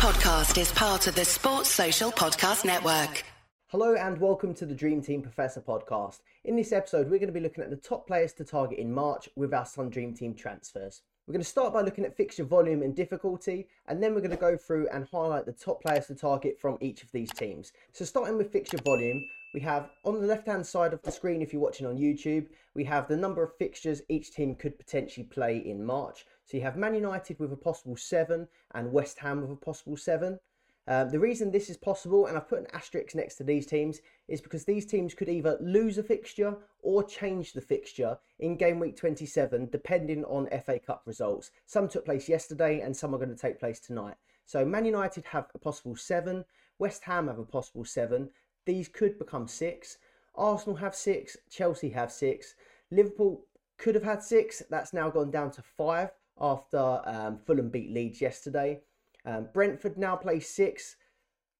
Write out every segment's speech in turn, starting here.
podcast is part of the Sports Social Podcast Network. Hello and welcome to the Dream Team Professor podcast. In this episode, we're going to be looking at the top players to target in March with our Sun Dream Team transfers. We're going to start by looking at fixture volume and difficulty, and then we're going to go through and highlight the top players to target from each of these teams. So, starting with fixture volume, we have on the left hand side of the screen, if you're watching on YouTube, we have the number of fixtures each team could potentially play in March. So, you have Man United with a possible seven and West Ham with a possible seven. Um, the reason this is possible, and I've put an asterisk next to these teams, is because these teams could either lose a fixture or change the fixture in game week 27, depending on FA Cup results. Some took place yesterday and some are going to take place tonight. So, Man United have a possible seven, West Ham have a possible seven. These could become six. Arsenal have six, Chelsea have six, Liverpool could have had six. That's now gone down to five after um, Fulham beat Leeds yesterday. Um, Brentford now play six.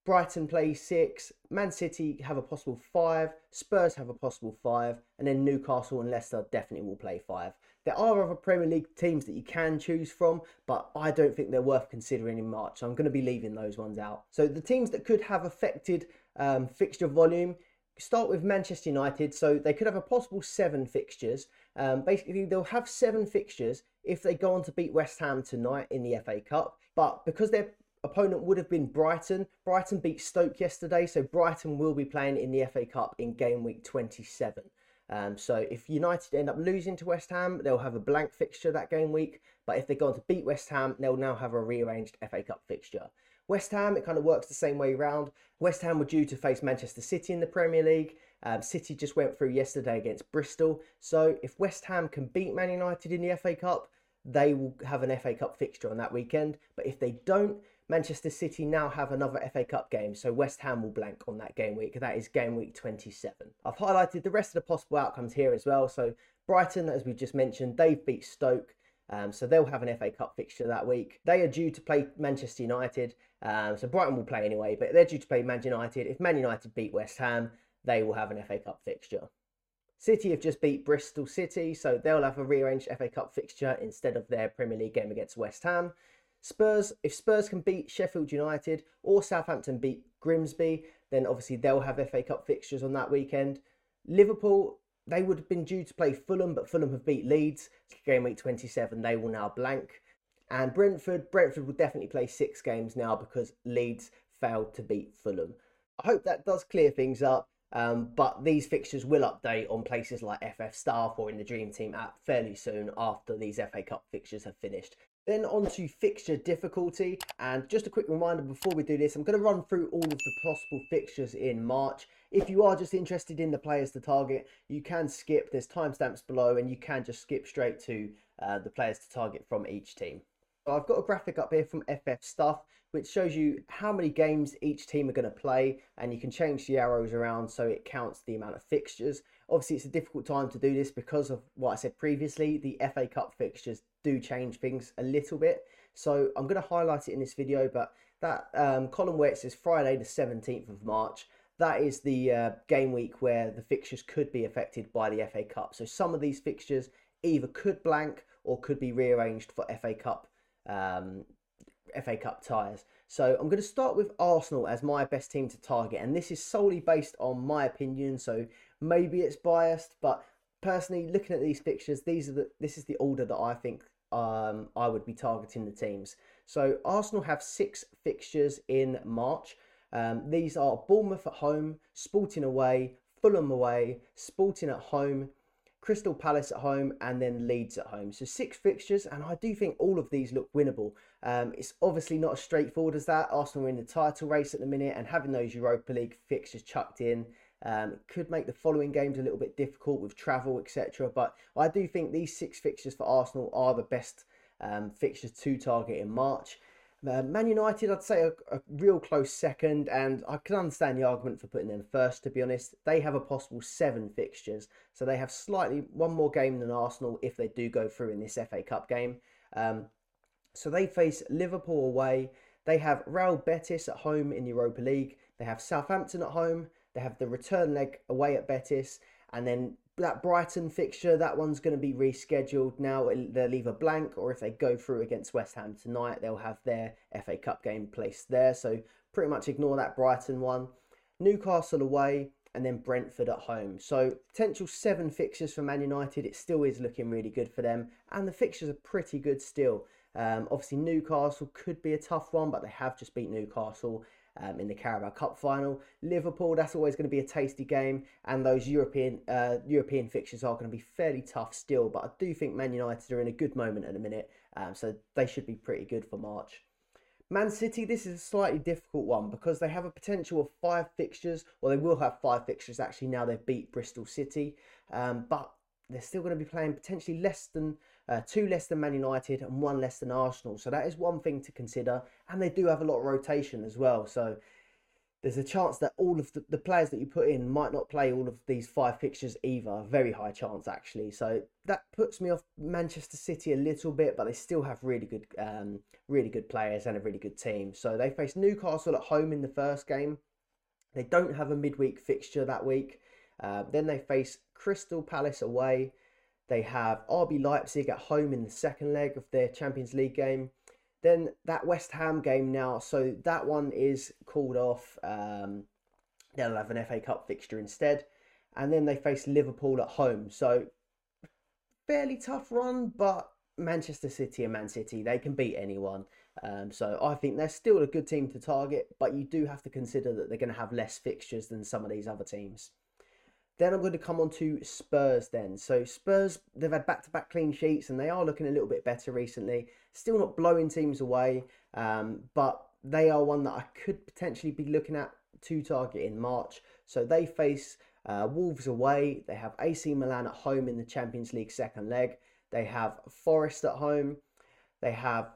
Brighton play six. Man City have a possible five. Spurs have a possible five. And then Newcastle and Leicester definitely will play five. There are other Premier League teams that you can choose from, but I don't think they're worth considering in March. So I'm going to be leaving those ones out. So the teams that could have affected um, fixture volume start with Manchester United. So they could have a possible seven fixtures. Um, basically, they'll have seven fixtures if they go on to beat West Ham tonight in the FA Cup. But because their opponent would have been Brighton, Brighton beat Stoke yesterday, so Brighton will be playing in the FA Cup in game week 27. Um, so if United end up losing to West Ham, they'll have a blank fixture that game week. But if they go on to beat West Ham, they'll now have a rearranged FA Cup fixture. West Ham, it kind of works the same way around. West Ham were due to face Manchester City in the Premier League. Um, City just went through yesterday against Bristol. So if West Ham can beat Man United in the FA Cup, they will have an FA Cup fixture on that weekend. But if they don't, Manchester City now have another FA Cup game, so West Ham will blank on that game week. That is game week 27. I've highlighted the rest of the possible outcomes here as well. So Brighton, as we just mentioned, they've beat Stoke. Um, so they'll have an FA Cup fixture that week. They are due to play Manchester United. Um, so Brighton will play anyway, but they're due to play Man United. If Man United beat West Ham, they will have an FA Cup fixture. City have just beat Bristol City, so they'll have a rearranged FA Cup fixture instead of their Premier League game against West Ham. Spurs, if Spurs can beat Sheffield United or Southampton beat Grimsby, then obviously they'll have FA Cup fixtures on that weekend. Liverpool, they would have been due to play Fulham, but Fulham have beat Leeds. Game week 27, they will now blank. And Brentford, Brentford will definitely play six games now because Leeds failed to beat Fulham. I hope that does clear things up. Um, but these fixtures will update on places like FF Stuff or in the Dream Team app fairly soon after these FA Cup fixtures have finished. Then on to fixture difficulty. And just a quick reminder before we do this, I'm going to run through all of the possible fixtures in March. If you are just interested in the players to target, you can skip. There's timestamps below, and you can just skip straight to uh, the players to target from each team. I've got a graphic up here from FF Stuff which shows you how many games each team are going to play and you can change the arrows around so it counts the amount of fixtures. Obviously it's a difficult time to do this because of what I said previously, the FA Cup fixtures do change things a little bit. So I'm going to highlight it in this video but that um, column where it says Friday the 17th of March that is the uh, game week where the fixtures could be affected by the FA Cup. So some of these fixtures either could blank or could be rearranged for FA Cup um, FA Cup ties. So I'm going to start with Arsenal as my best team to target, and this is solely based on my opinion. So maybe it's biased, but personally, looking at these fixtures, these are the this is the order that I think um, I would be targeting the teams. So Arsenal have six fixtures in March. Um, these are Bournemouth at home, Sporting away, Fulham away, Sporting at home, Crystal Palace at home, and then Leeds at home. So six fixtures, and I do think all of these look winnable. Um, it's obviously not as straightforward as that. Arsenal are in the title race at the minute, and having those Europa League fixtures chucked in um, could make the following games a little bit difficult with travel, etc. But I do think these six fixtures for Arsenal are the best um, fixtures to target in March. Uh, Man United, I'd say a, a, real close second, and I can understand the argument for putting them first. To be honest, they have a possible seven fixtures, so they have slightly one more game than Arsenal if they do go through in this FA Cup game. Um, so they face Liverpool away. They have Real Betis at home in the Europa League. They have Southampton at home. They have the return leg away at Betis, and then that Brighton fixture, that one's going to be rescheduled now. They'll either blank or if they go through against West Ham tonight, they'll have their FA Cup game placed there. So pretty much ignore that Brighton one. Newcastle away and then Brentford at home. So potential seven fixtures for Man United. It still is looking really good for them, and the fixtures are pretty good still. Um, obviously, Newcastle could be a tough one, but they have just beat Newcastle um, in the Carabao Cup final. Liverpool, that's always going to be a tasty game, and those European uh, European fixtures are going to be fairly tough still. But I do think Man United are in a good moment at the minute, um, so they should be pretty good for March. Man City, this is a slightly difficult one because they have a potential of five fixtures, or they will have five fixtures actually now they've beat Bristol City, um, but they're still going to be playing potentially less than uh, two less than Man United and one less than Arsenal. So that is one thing to consider. And they do have a lot of rotation as well. So there's a chance that all of the, the players that you put in might not play all of these five fixtures either. Very high chance actually. So that puts me off Manchester City a little bit, but they still have really good, um, really good players and a really good team. So they face Newcastle at home in the first game. They don't have a midweek fixture that week. Uh, then they face Crystal Palace away. They have RB Leipzig at home in the second leg of their Champions League game. Then that West Ham game now, so that one is called off. Um, they'll have an FA Cup fixture instead. And then they face Liverpool at home. So fairly tough run, but Manchester City and Man City, they can beat anyone. Um, so I think they're still a good team to target, but you do have to consider that they're going to have less fixtures than some of these other teams. Then I'm going to come on to Spurs then. So Spurs, they've had back-to-back clean sheets and they are looking a little bit better recently. Still not blowing teams away, um, but they are one that I could potentially be looking at to target in March. So they face uh, Wolves away. They have AC Milan at home in the Champions League second leg. They have Forest at home. They have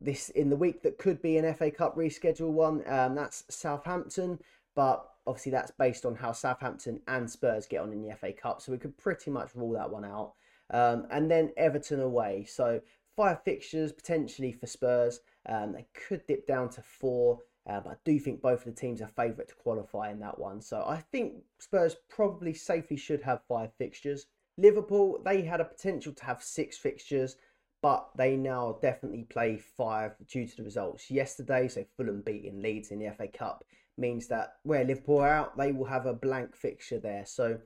this in the week that could be an FA Cup reschedule one. Um, that's Southampton, but obviously that's based on how Southampton and Spurs get on in the FA Cup, so we could pretty much rule that one out. Um, and then Everton away, so five fixtures potentially for Spurs. Um, they could dip down to four, uh, but I do think both of the teams are favourite to qualify in that one. So I think Spurs probably safely should have five fixtures. Liverpool, they had a potential to have six fixtures, but they now definitely play five due to the results yesterday. So Fulham beating Leeds in the FA Cup means that where Liverpool are out, they will have a blank fixture there. So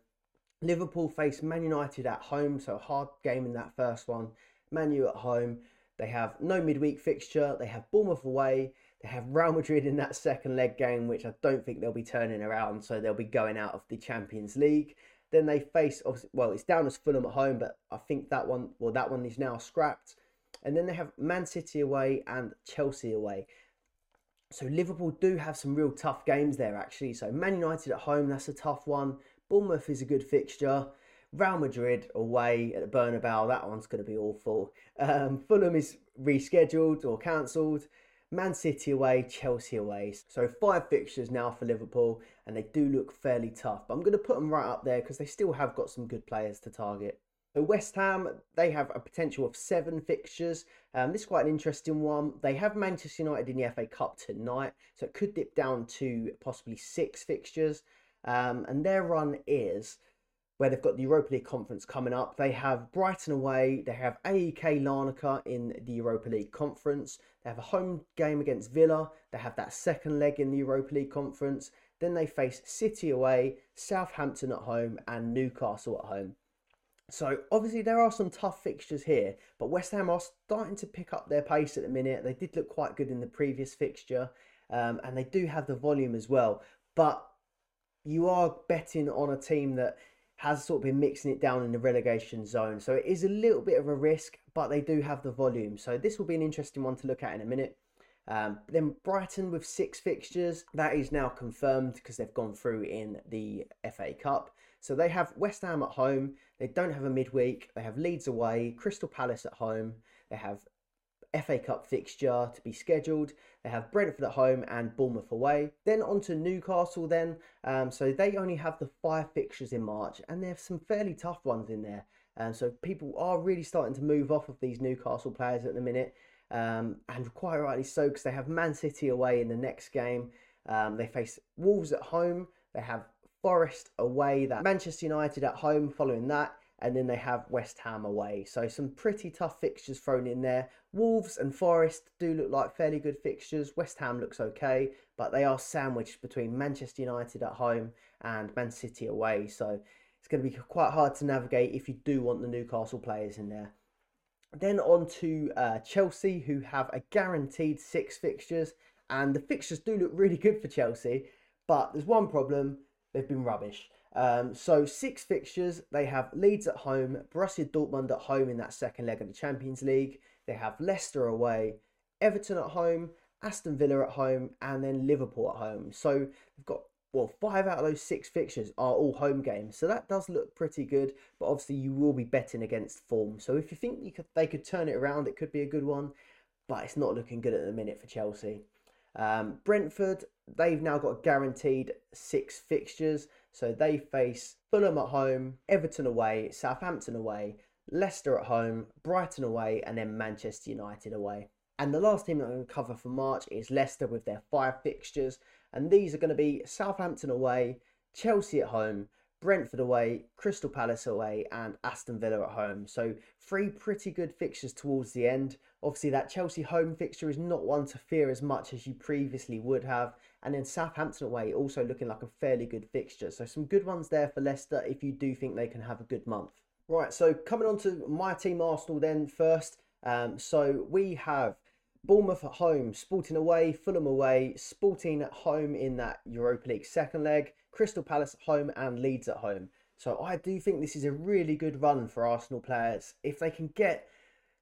Liverpool face Man United at home, so hard game in that first one. Man U at home. They have no midweek fixture. They have Bournemouth away. They have Real Madrid in that second leg game, which I don't think they'll be turning around. So they'll be going out of the Champions League. Then they face, well, it's down as Fulham at home, but I think that one, well, that one is now scrapped. And then they have Man City away and Chelsea away. So Liverpool do have some real tough games there, actually. So Man United at home, that's a tough one. Bournemouth is a good fixture. Real Madrid away at the Bernabeu, that one's going to be awful. Um, Fulham is rescheduled or cancelled. Man City away, Chelsea away. So five fixtures now for Liverpool, and they do look fairly tough. But I'm going to put them right up there because they still have got some good players to target. So West Ham, they have a potential of seven fixtures. Um, this is quite an interesting one. They have Manchester United in the FA Cup tonight, so it could dip down to possibly six fixtures. Um, and their run is where they've got the Europa League conference coming up. They have Brighton away. They have AEK Larnaca in the Europa League conference. They have a home game against Villa. They have that second leg in the Europa League conference. Then they face City away, Southampton at home, and Newcastle at home. So obviously there are some tough fixtures here, but West Ham are starting to pick up their pace at the minute. They did look quite good in the previous fixture, um, and they do have the volume as well. But you are betting on a team that has sort of been mixing it down in the relegation zone, so it is a little bit of a risk, but they do have the volume. So this will be an interesting one to look at in a minute. Um, then Brighton with six fixtures, that is now confirmed because they've gone through in the FA Cup. So they have West Ham at home. They don't have a midweek. They have Leeds away, Crystal Palace at home. They have FA Cup fixture to be scheduled. They have Brentford at home and Bournemouth away. Then on to Newcastle then. Um, so they only have the five fixtures in March and there's some fairly tough ones in there. Um, so people are really starting to move off of these Newcastle players at the minute. Um, and quite rightly so because they have Man City away in the next game. Um, they face Wolves at home. They have Forest away, that Manchester United at home following that, and then they have West Ham away. So some pretty tough fixtures thrown in there. Wolves and Forest do look like fairly good fixtures. West Ham looks okay, but they are sandwiched between Manchester United at home and Man City away. So it's going to be quite hard to navigate if you do want the Newcastle players in there. Then on to uh, Chelsea, who have a guaranteed six fixtures, and the fixtures do look really good for Chelsea. But there's one problem: they've been rubbish. Um, so six fixtures. They have Leeds at home, Borussia Dortmund at home in that second leg of the Champions League. They have Leicester away, Everton at home, Aston Villa at home, and then Liverpool at home. So they've got well, five out of those six fixtures are all home games, so that does look pretty good. But obviously, you will be betting against form. So if you think you could, they could turn it around, it could be a good one. But it's not looking good at the minute for Chelsea. Um, Brentford, they've now got guaranteed six fixtures, so they face Fulham at home, Everton away, Southampton away, Leicester at home, Brighton away, and then Manchester United away. And the last team that I'm going to cover for March is Leicester with their five fixtures. And these are going to be Southampton away, Chelsea at home, Brentford away, Crystal Palace away, and Aston Villa at home. So, three pretty good fixtures towards the end. Obviously, that Chelsea home fixture is not one to fear as much as you previously would have. And then Southampton away also looking like a fairly good fixture. So, some good ones there for Leicester if you do think they can have a good month. Right, so coming on to my team Arsenal then first. Um, so, we have Bournemouth at home, Sporting away, Fulham away, Sporting at home in that Europa League second leg, Crystal Palace at home, and Leeds at home. So I do think this is a really good run for Arsenal players. If they can get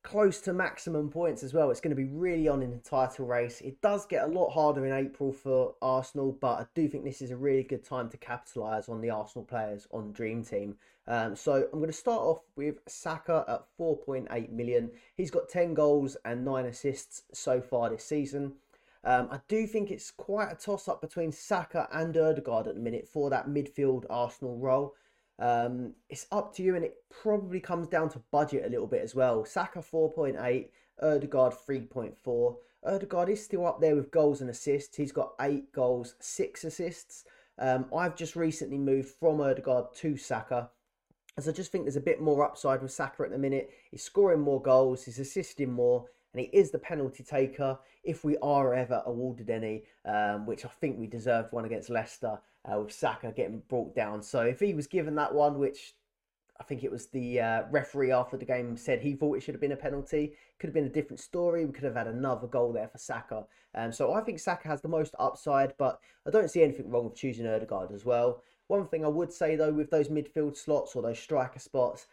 close to maximum points as well. It's going to be really on in the title race. It does get a lot harder in April for Arsenal, but I do think this is a really good time to capitalise on the Arsenal players on Dream Team. Um, so I'm going to start off with Saka at 4.8 million. He's got 10 goals and 9 assists so far this season. Um, I do think it's quite a toss up between Saka and Odegaard at the minute for that midfield Arsenal role. Um, it's up to you, and it probably comes down to budget a little bit as well. Saka 4.8, Odegaard 3.4. Odegaard is still up there with goals and assists. He's got eight goals, six assists. Um, I've just recently moved from Odegaard to Saka, as I just think there's a bit more upside with Saka at the minute. He's scoring more goals, he's assisting more, and he is the penalty taker if we are ever awarded any, um, which I think we deserved one against Leicester uh, with Saka getting brought down. So if he was given that one, which I think it was the uh, referee after the game said he thought it should have been a penalty. Could have been a different story. We could have had another goal there for Saka. Um, so I think Saka has the most upside, but I don't see anything wrong with choosing Odegaard as well. One thing I would say though, with those midfield slots or those striker spots,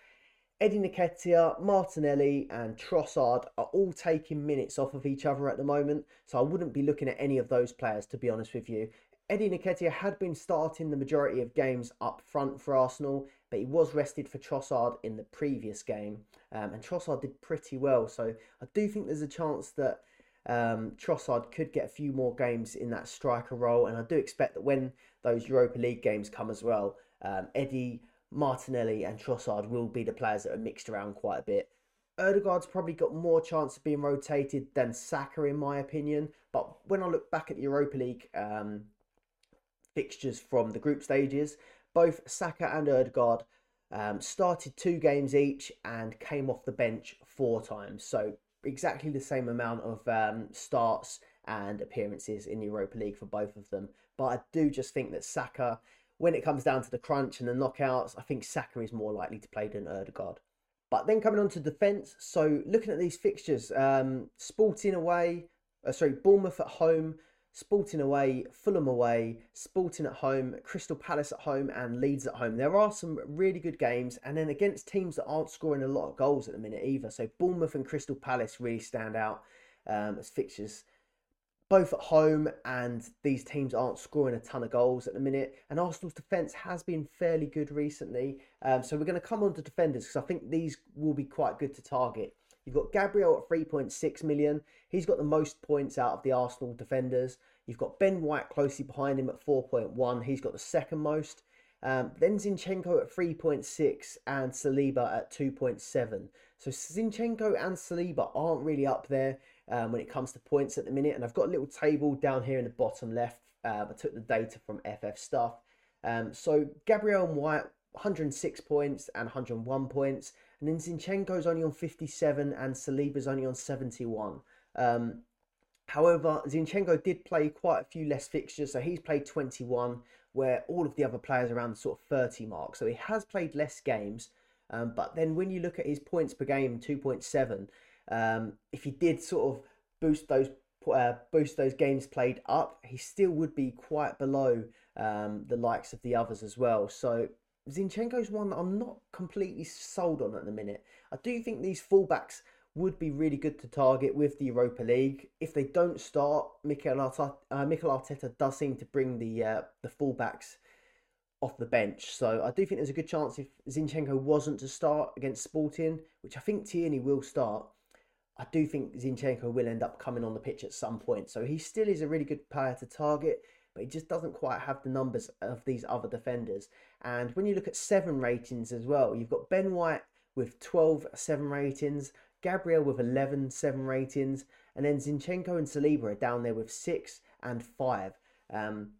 Eddie Nketiah, Martinelli, and Trossard are all taking minutes off of each other at the moment, so I wouldn't be looking at any of those players to be honest with you. Eddie Nketiah had been starting the majority of games up front for Arsenal, but he was rested for Trossard in the previous game, um, and Trossard did pretty well. So I do think there's a chance that um, Trossard could get a few more games in that striker role, and I do expect that when those Europa League games come as well, um, Eddie, Martinelli, and Trossard will be the players that are mixed around quite a bit. Odegaard's probably got more chance of being rotated than Saka, in my opinion. But when I look back at the Europa League um, fixtures from the group stages. Both Saka and Odegaard um, started two games each and came off the bench four times. So exactly the same amount of um, starts and appearances in Europa League for both of them. But I do just think that Saka, when it comes down to the crunch and the knockouts, I think Saka is more likely to play than Odegaard. But then coming on to defence, so looking at these fixtures, um, Sporting away, uh, sorry, Bournemouth at home, Sporting away, Fulham away, Sporting at home, Crystal Palace at home, and Leeds at home. There are some really good games, and then against teams that aren't scoring a lot of goals at the minute either. So Bournemouth and Crystal Palace really stand out um, as fixtures. Both at home, and these teams aren't scoring a ton of goals at the minute. And Arsenal's defence has been fairly good recently. Um, so we're going to come on to defenders because I think these will be quite good to target. You've got Gabriel at 3.6 million. He's got the most points out of the Arsenal defenders. You've got Ben White closely behind him at 4.1. He's got the second most. Um, then Zinchenko at 3.6 and Saliba at 2.7. So Zinchenko and Saliba aren't really up there um, when it comes to points at the minute. And I've got a little table down here in the bottom left. Uh, I took the data from FF Stuff. Um, so Gabriel and White, 106 points and 101 points. And then Zinchenko's only on 57 and Saliba's only on 71. Um, however, Zinchenko did play quite a few less fixtures. So he's played 21, where all of the other players around the sort of 30 mark. So he has played less games. Um, but then when you look at his points per game, 2.7, um, if he did sort of boost those uh, boost those games played up, he still would be quite below um, the likes of the others as well. So Zinchenko's one that I'm not completely sold on at the minute. I do think these fullbacks would be really good to target with the Europa League. If they don't start, Mikel Arteta, uh, Mikel Arteta does seem to bring the uh, the fullbacks off the bench. So I do think there's a good chance if Zinchenko wasn't to start against Sporting, which I think Tierney will start, I do think Zinchenko will end up coming on the pitch at some point. So he still is a really good player to target, but he just doesn't quite have the numbers of these other defenders. And when you look at seven ratings as well, you've got Ben White with 12 seven ratings, Gabriel with 11 seven ratings, and then Zinchenko and Saliba are down there with six and five. Um,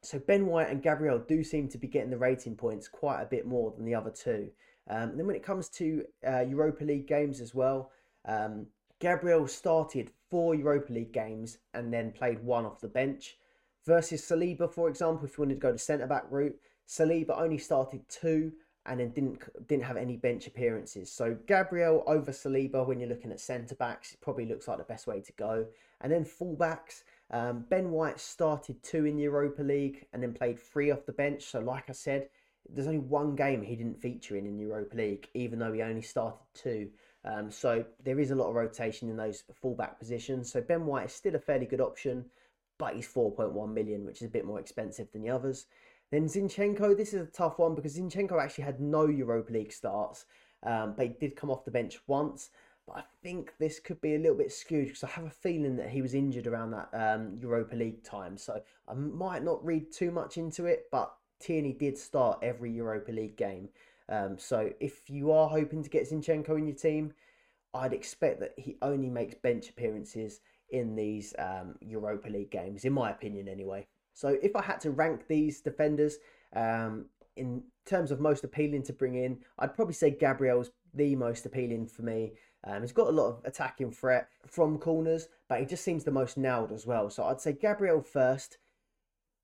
so Ben White and Gabriel do seem to be getting the rating points quite a bit more than the other two. Um, then when it comes to uh, Europa League games as well, um, Gabriel started four Europa League games and then played one off the bench. Versus Saliba, for example, if you wanted to go the centre back route, Saliba only started two and then didn't didn't have any bench appearances. So Gabriel over Saliba when you're looking at centre backs, probably looks like the best way to go. And then full backs, um, Ben White started two in the Europa League and then played three off the bench. So like I said, there's only one game he didn't feature in in Europa League, even though he only started two. Um, so there is a lot of rotation in those fullback positions. So Ben White is still a fairly good option, but he's 4.1 million, which is a bit more expensive than the others. Then Zinchenko, this is a tough one because Zinchenko actually had no Europa League starts, um, but he did come off the bench once. But I think this could be a little bit skewed because I have a feeling that he was injured around that um, Europa League time. So I might not read too much into it, but Tierney did start every Europa League game. Um, so if you are hoping to get Zinchenko in your team, I'd expect that he only makes bench appearances in these um, Europa League games, in my opinion, anyway. So if I had to rank these defenders um, in terms of most appealing to bring in, I'd probably say Gabriel's the most appealing for me. Um, he's got a lot of attacking threat from corners, but he just seems the most nailed as well. So I'd say Gabriel first,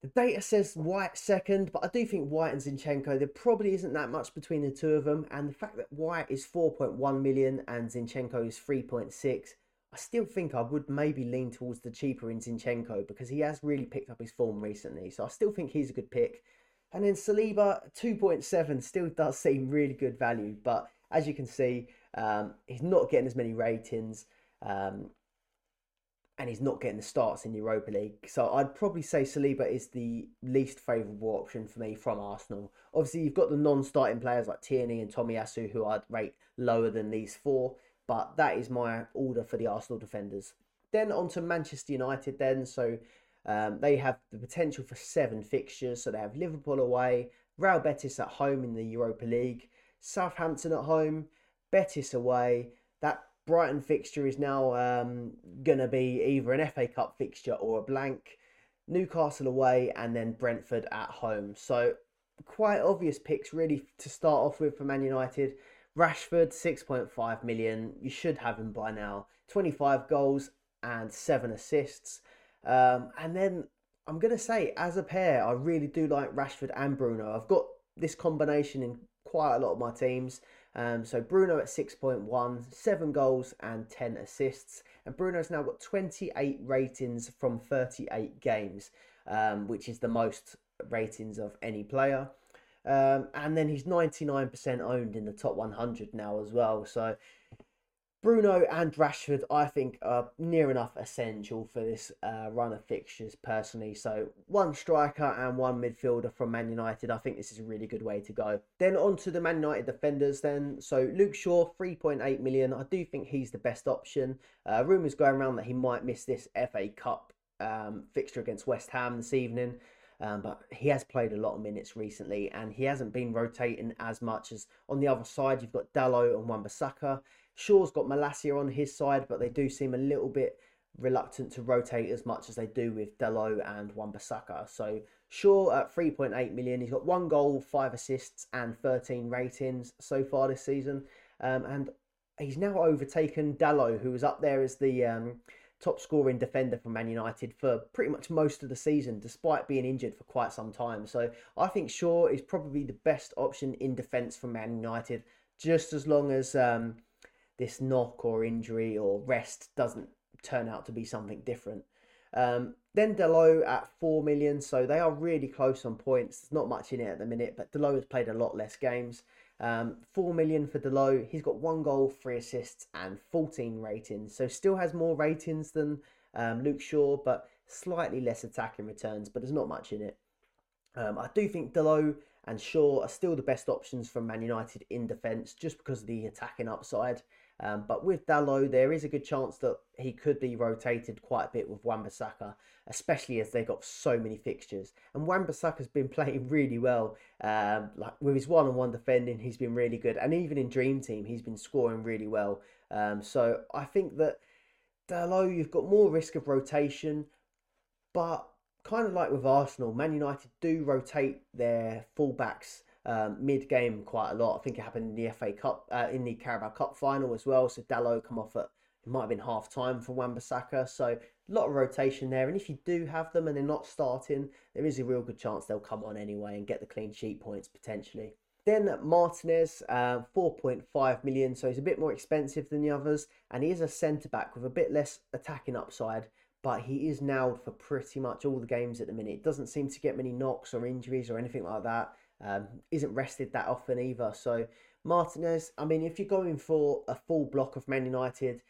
the data says White second, but I do think White and Zinchenko, there probably isn't that much between the two of them. And the fact that White is 4.1 million and Zinchenko is 3.6, I still think I would maybe lean towards the cheaper in Zinchenko because he has really picked up his form recently. So I still think he's a good pick. And then Saliba, 2.7 still does seem really good value. But as you can see, um, he's not getting as many ratings. Um, and he's not getting the starts in Europa League. So I'd probably say Saliba is the least favourable option for me from Arsenal. Obviously, you've got the non-starting players like Tierney and Tomiyasu who I'd rate lower than these four, but that is my order for the Arsenal defenders. Then on to Manchester United then. So um, they have the potential for seven fixtures. So they have Liverpool away, Real Betis at home in the Europa League, Southampton at home, Betis away, that Brighton fixture is now um, going to be either an FA Cup fixture or a blank. Newcastle away and then Brentford at home. So quite obvious picks really to start off with for Man United. Rashford, 6.5 million. You should have him by now. 25 goals and 7 assists. Um, and then I'm going to say, as a pair, I really do like Rashford and Bruno. I've got this combination in quite a lot of my teams. Um, so Bruno at 6.1, 7 goals and 10 assists. And Bruno's now got 28 ratings from 38 games, um, which is the most ratings of any player. Um, and then he's 99% owned in the top 100 now as well. So Bruno and Rashford, I think, are near enough essential for this uh, run of fixtures, personally. So, one striker and one midfielder from Man United. I think this is a really good way to go. Then, on to the Man United defenders, then. So, Luke Shaw, 3.8 million. I do think he's the best option. Uh, rumours going around that he might miss this FA Cup um, fixture against West Ham this evening. Um, but he has played a lot of minutes recently and he hasn't been rotating as much as on the other side. You've got Dalot and Wan-Bissaka. Shaw's got Malacia on his side, but they do seem a little bit reluctant to rotate as much as they do with Dalot and Wan-Bissaka. So Shaw at 3.8 million, he's got one goal, five assists, and 13 ratings so far this season. Um, and he's now overtaken Dalot, who was up there as the um, top scoring defender for Man United for pretty much most of the season, despite being injured for quite some time. So I think Shaw is probably the best option in defence for Man United, just as long as um, this knock or injury or rest doesn't turn out to be something different. Um, then Dalot at 4 million, so they are really close on points. There's not much in it at the minute, but Dalot has played a lot less games. Um, 4 million for Dalot. He's got one goal, three assists, and 14 ratings. So still has more ratings than um, Luke Shaw, but slightly less attacking returns, but there's not much in it. Um, I do think Dalot and Shaw are still the best options from Man United in defence just because of the attacking upside. Um, but with Dalot, there is a good chance that he could be rotated quite a bit with Wan-Bissaka, especially as they've got so many fixtures. And Wan-Bissaka's been playing really well. Um, like with his one-on-one defending, he's been really good, and even in Dream Team, he's been scoring really well. Um, so I think that Dalot, you've got more risk of rotation, but kind of like with Arsenal, Man United do rotate their fullbacks um, mid game quite a lot. I think it happened in the FA Cup, uh, in the Carabao Cup final as well. So Dalot come off at it might have been half time for Wan-Bissaka. So a lot of rotation there. And if you do have them and they're not starting, there is a real good chance they'll come on anyway and get the clean sheet points potentially. Then Martinez, uh, 4.5 million, so he's a bit more expensive than the others, and he is a centre back with a bit less attacking upside. But he is nailed for pretty much all the games at the minute. Doesn't seem to get many knocks or injuries or anything like that. Um, isn't rested that often either. So Martinez, I mean, if you're going for a full block of Man United,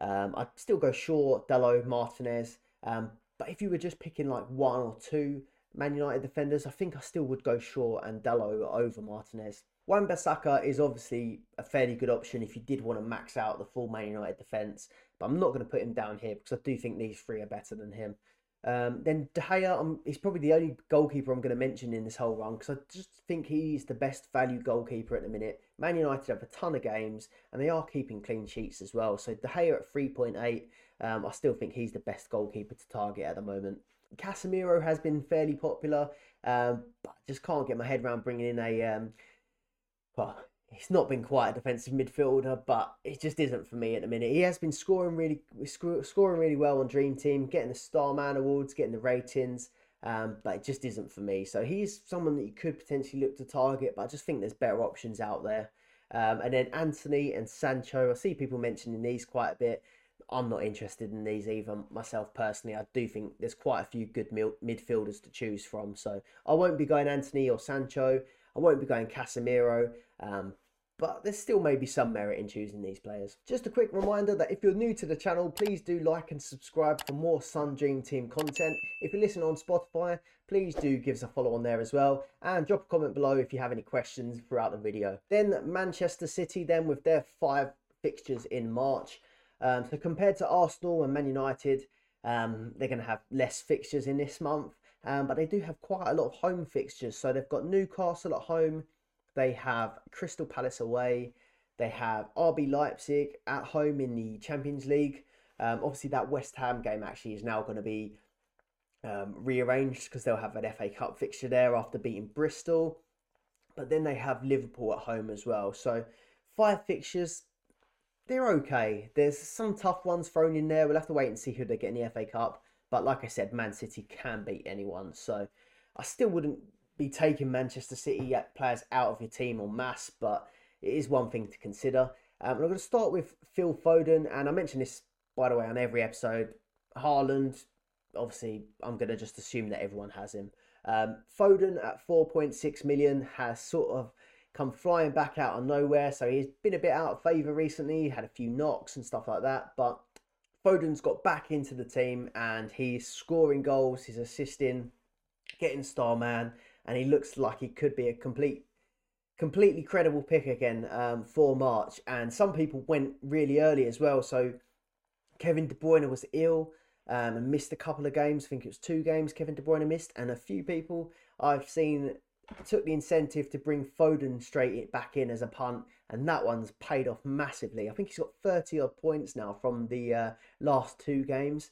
um, I'd still go Shaw Dalot, Martinez. Um, but if you were just picking like one or two Man United defenders, I think I still would go Shaw and Dalot over Martinez. Wan-Bissaka is obviously a fairly good option if you did want to max out the full Man United defence, but I'm not going to put him down here because I do think these three are better than him. Um, then De Gea, um, he's probably the only goalkeeper I'm going to mention in this whole run because I just think he's the best value goalkeeper at the minute. Man United have a ton of games and they are keeping clean sheets as well. So De Gea at 3.8, um, I still think he's the best goalkeeper to target at the moment. Casemiro has been fairly popular, um, but I just can't get my head around bringing in a. Um, well, he's not been quite a defensive midfielder, but it just isn't for me at the minute. He has been scoring really, scoring really well on Dream Team, getting the Starman awards, getting the ratings, um, but it just isn't for me. So he's someone that you could potentially look to target, but I just think there's better options out there. Um, and then Antony and Sancho, I see people mentioning these quite a bit. I'm not interested in these either myself personally. I do think there's quite a few good midfielders to choose from. So I won't be going Antony or Sancho. I won't be going Casemiro. Um, but there's still maybe some merit in choosing these players. Just a quick reminder that if you're new to the channel, please do like and subscribe for more Sun Dream Team content. If you listen on Spotify, please do give us a follow on there as well. And drop a comment below if you have any questions throughout the video. Then Manchester City then with their five fixtures in March. Um, so compared to Arsenal and Man United, um, they're going to have less fixtures in this month. Um, but they do have quite a lot of home fixtures. So they've got Newcastle at home, they have Crystal Palace away. They have RB Leipzig at home in the Champions League. Um, obviously, that West Ham game actually is now going to be um, rearranged because they'll have an FA Cup fixture there after beating Bristol. But then they have Liverpool at home as well. So, five fixtures, they're okay. There's some tough ones thrown in there. We'll have to wait and see who they get in the FA Cup. But like I said, Man City can beat anyone. So, I still wouldn't be taking Manchester City players out of your team or mass, but it is one thing to consider. Um, I'm going to start with Phil Foden, and I mentioned this by the way on every episode. Haaland, obviously, I'm going to just assume that everyone has him. Um, Foden at 4.6 million has sort of come flying back out of nowhere, so he's been a bit out of favour recently, had a few knocks and stuff like that, but Foden's got back into the team and he's scoring goals, he's assisting, getting star man, and he looks like he could be a complete completely credible pick again um, for March. And some people went really early as well. So Kevin De Bruyne was ill um, and missed a couple of games. I think it was two games Kevin De Bruyne missed, and a few people I've seen took the incentive to bring Foden straight it back in as a punt, and that one's paid off massively. I think he's got 30 odd points now from the uh, last two games.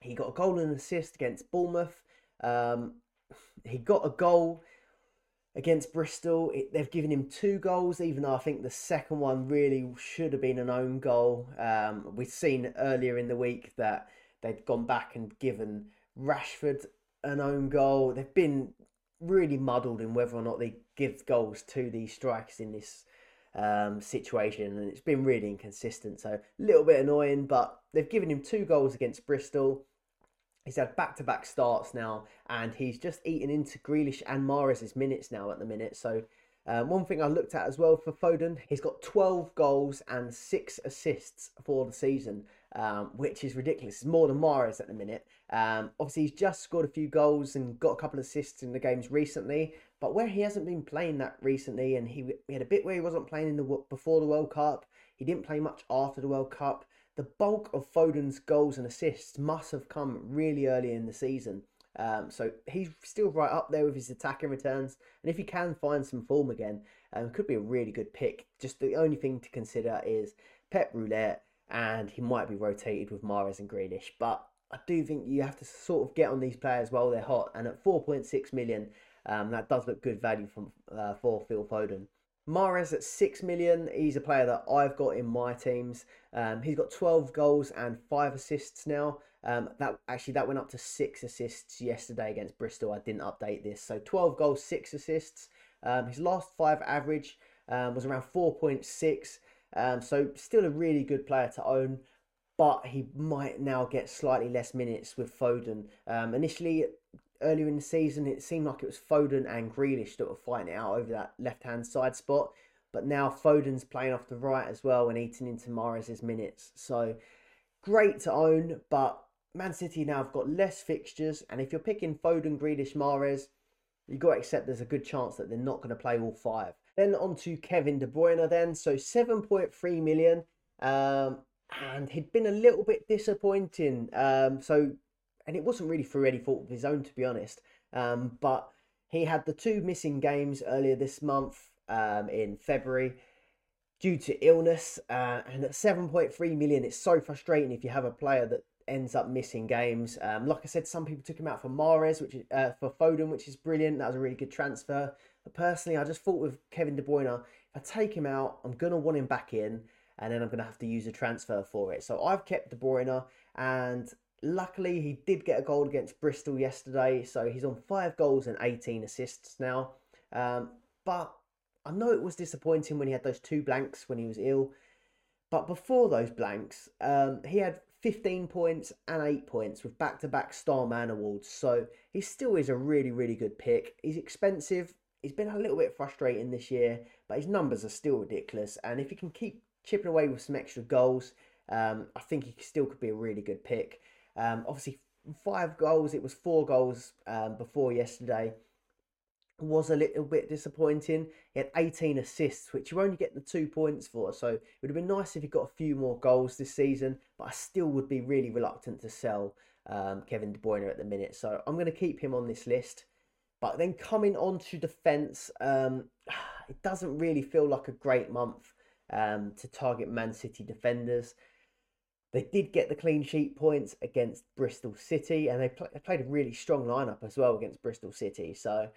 He got a goal and assist against Bournemouth. Um, he got a goal against Bristol. It, they've given him two goals, even though I think the second one really should have been an own goal. Um, we've seen earlier in the week that they'd gone back and given Rashford an own goal. They've been really muddled in whether or not they give goals to these strikers in this um, situation, and it's been really inconsistent. So a little bit annoying, but they've given him two goals against Bristol. He's had back to back starts now, and he's just eaten into Grealish and Mahrez's minutes now at the minute. So, um, one thing I looked at as well for Foden, he's got 12 goals and six assists for the season, um, which is ridiculous. It's more than Mahrez at the minute. Um, obviously, he's just scored a few goals and got a couple of assists in the games recently, but where he hasn't been playing that recently, and he, had a bit where he wasn't playing in the before the World Cup, he didn't play much after the World Cup the bulk of Foden's goals and assists must have come really early in the season. Um, so he's still right up there with his attacking returns. And if he can find some form again, um, could be a really good pick. Just the only thing to consider is Pep Roulette, and he might be rotated with Mahrez and Grealish. But I do think you have to sort of get on these players while they're hot. And at 4.6 million, um, that does look good value from uh, for Phil Foden. Mahrez at 6 million, he's a player that I've got in my teams. Um, he's got 12 goals and 5 assists now. Um, that actually that went up to 6 assists yesterday against Bristol. I didn't update this. So 12 goals, 6 assists. Um, his last 5 average um, was around 4.6. Um, so still a really good player to own. But he might now get slightly less minutes with Foden. Um, initially, earlier in the season, it seemed like it was Foden and Grealish that were fighting it out over that left hand side spot. But now Foden's playing off the right as well and eating into Mahrez's minutes. So great to own, but Man City now have got less fixtures. And if you're picking Foden, Grealish, Mahrez, you've got to accept there's a good chance that they're not going to play all five. Then on to Kevin De Bruyne then. So 7.3 million. Um, and he'd been a little bit disappointing. Um, so and it wasn't really through any fault of his own, to be honest. Um, but he had the two missing games earlier this month um, in February due to illness, uh, and at 7.3 million, it's so frustrating if you have a player that ends up missing games. Um, like I said, some people took him out for Mahrez, which uh, for Foden, which is brilliant. That was a really good transfer. But personally, I just thought with Kevin De Bruyne, if I take him out, I'm gonna want him back in, and then I'm gonna have to use a transfer for it. So I've kept De Bruyne, and Luckily, he did get a goal against Bristol yesterday, so he's on five goals and 18 assists now. Um, but I know it was disappointing when he had those two blanks when he was ill. But before those blanks, um, he had 15 points and 8 points with back to back Starman awards. So he still is a really, really good pick. He's expensive. He's been a little bit frustrating this year, but his numbers are still ridiculous. And if he can keep chipping away with some extra goals, um, I think he still could be a really good pick. Um, obviously, five goals. It was four goals um, before yesterday. Was a little bit disappointing. He had 18 assists, which you only get the two points for. So it would have been nice if he got a few more goals this season. But I still would be really reluctant to sell um, Kevin De Bruyne at the minute. So I'm going to keep him on this list. But then coming on to defence, um, it doesn't really feel like a great month um, to target Man City defenders. They did get the clean sheet points against Bristol City, and they, pl- they played a really strong lineup as well against Bristol City. So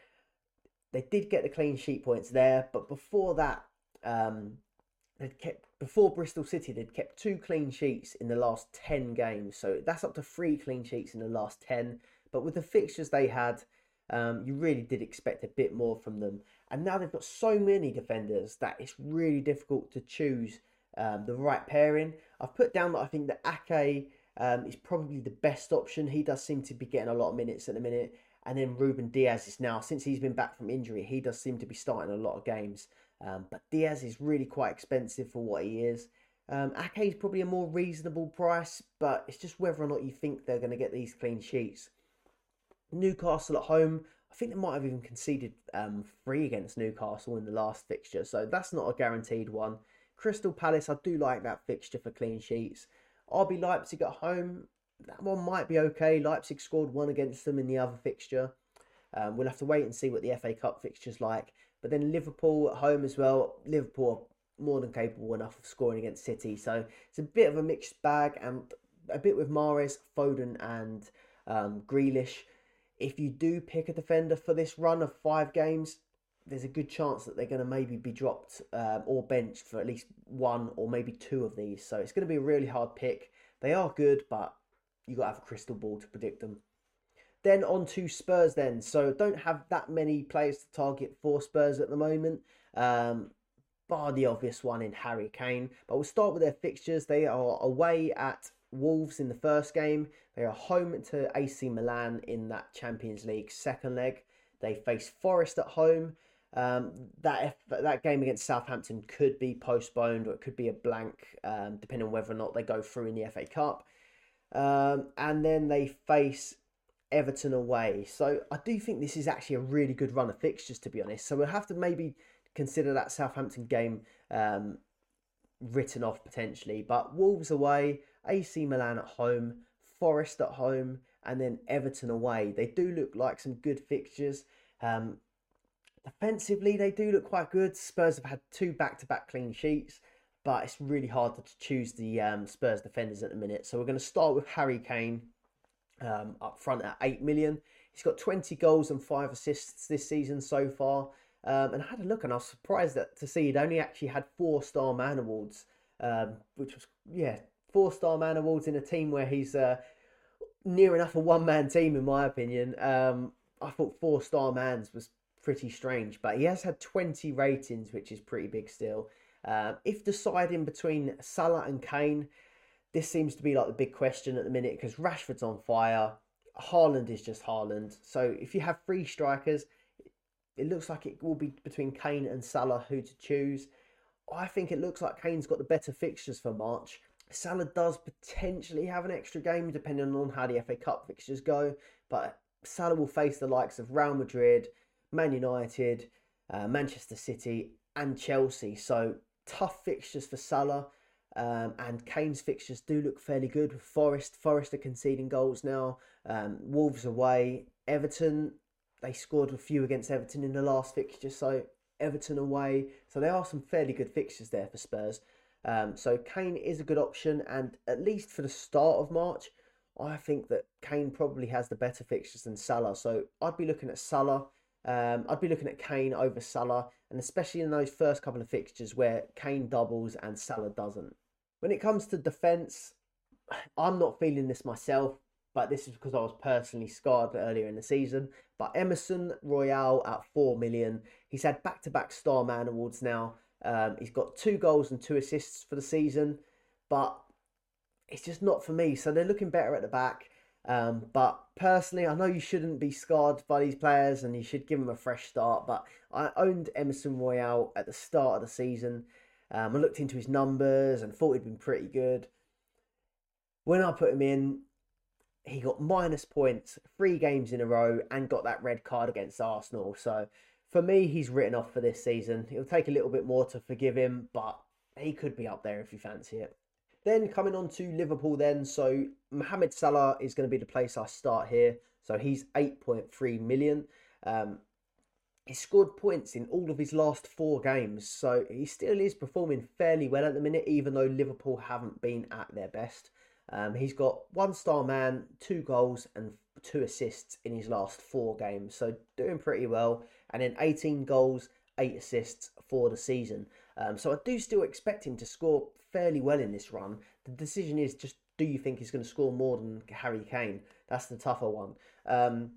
they did get the clean sheet points there, but before that, um, they'd kept before Bristol City, they'd kept two clean sheets in the last ten games. So that's up to three clean sheets in the last ten. But with the fixtures they had, um, you really did expect a bit more from them. And now they've got so many defenders that it's really difficult to choose um, the right pairing. I've put down that I think that Ake um, is probably the best option. He does seem to be getting a lot of minutes at the minute. And then Ruben Dias is now, since he's been back from injury, he does seem to be starting a lot of games. Um, but Dias is really quite expensive for what he is. Um, Ake is probably a more reasonable price, but it's just whether or not you think they're going to get these clean sheets. Newcastle at home, I think they might have even conceded um, three against Newcastle in the last fixture, so that's not a guaranteed one. Crystal Palace, I do like that fixture for clean sheets. RB Leipzig at home, that one might be okay. Leipzig scored one against them in the other fixture. Um, we'll have to wait and see what the FA Cup fixture's like. But then Liverpool at home as well. Liverpool are more than capable enough of scoring against City. So it's a bit of a mixed bag and a bit with Mahrez, Foden, and um, Grealish. If you do pick a defender for this run of five games, there's a good chance that they're going to maybe be dropped um, or benched for at least one or maybe two of these. So it's going to be a really hard pick. They are good, but you got to have a crystal ball to predict them. Then on to Spurs. Then so don't have that many players to target for Spurs at the moment. Um, bar the obvious one in Harry Kane. But we'll start with their fixtures. They are away at Wolves in the first game. They are home to AC Milan in that Champions League second leg. They face Forest at home. Um, that that game against Southampton could be postponed or it could be a blank, um, depending on whether or not they go through in the FA Cup. Um, and then they face Everton away. So I do think this is actually a really good run of fixtures, to be honest. So we'll have to maybe consider that Southampton game um, written off potentially. But Wolves away, AC Milan at home, Forest at home, and then Everton away. They do look like some good fixtures. Um, Defensively, they do look quite good. Spurs have had two back-to-back clean sheets, but it's really hard to choose the um, Spurs defenders at the minute. So we're going to start with Harry Kane um, up front at eight million. He's got 20 goals and five assists this season so far. Um, and I had a look, and I was surprised that, to see he'd only actually had four star man awards, um, which was yeah, four star man awards in a team where he's uh, near enough a one man team, in my opinion. Um, I thought four star mans was pretty strange. But he has had 20 ratings, which is pretty big still. Um, if deciding between Salah and Kane, this seems to be like the big question at the minute because Rashford's on fire. Haaland is just Haaland. So if you have three strikers, it looks like it will be between Kane and Salah who to choose. I think it looks like Kane's got the better fixtures for March. Salah does potentially have an extra game depending on how the FA Cup fixtures go, but Salah will face the likes of Real Madrid, Man United, uh, Manchester City, and Chelsea. So tough fixtures for Salah. Um, and Kane's fixtures do look fairly good Forest. Forest are conceding goals now. Um, Wolves away. Everton, they scored a few against Everton in the last fixture. So Everton away. So there are some fairly good fixtures there for Spurs. Um, so Kane is a good option. And at least for the start of March, I think that Kane probably has the better fixtures than Salah. So I'd be looking at Salah. Um, I'd be looking at Kane over Salah, and especially in those first couple of fixtures where Kane doubles and Salah doesn't. When it comes to defence, I'm not feeling this myself, but this is because I was personally scarred earlier in the season. But Emerson Royal at 4 million, he's had back to back Star Man awards now. Um, he's got two goals and two assists for the season, but it's just not for me. So they're looking better at the back. Um, but personally, I know you shouldn't be scarred by these players and you should give them a fresh start. But I owned Emerson Royal at the start of the season. Um, I looked into his numbers and thought he'd been pretty good. When I put him in, he got minus points three games in a row and got that red card against Arsenal. So for me, he's written off for this season. It'll take a little bit more to forgive him, but he could be up there if you fancy it. Then coming on to Liverpool, then so Mohamed Salah is going to be the place I start here. So he's 8.3 million. Um, he scored points in all of his last four games, so he still is performing fairly well at the minute, even though Liverpool haven't been at their best. Um, he's got one star man, two goals, and two assists in his last four games, so doing pretty well. And then 18 goals, eight assists for the season. Um, so I do still expect him to score fairly well in this run. The decision is just do you think he's going to score more than Harry Kane? That's the tougher one. Um,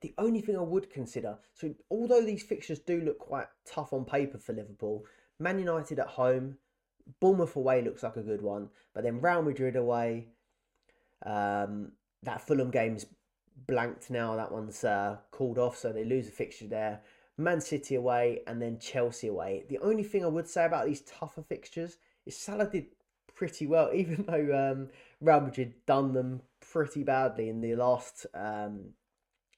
the only thing I would consider, so although these fixtures do look quite tough on paper for Liverpool, Man United at home, Bournemouth away looks like a good one, but then Real Madrid away, um, that Fulham game's blanked now. That one's uh, called off, so they lose a fixture there. Man City away, and then Chelsea away. The only thing I would say about these tougher fixtures is Salah did pretty well, even though um, Real Madrid done them pretty badly in the last um,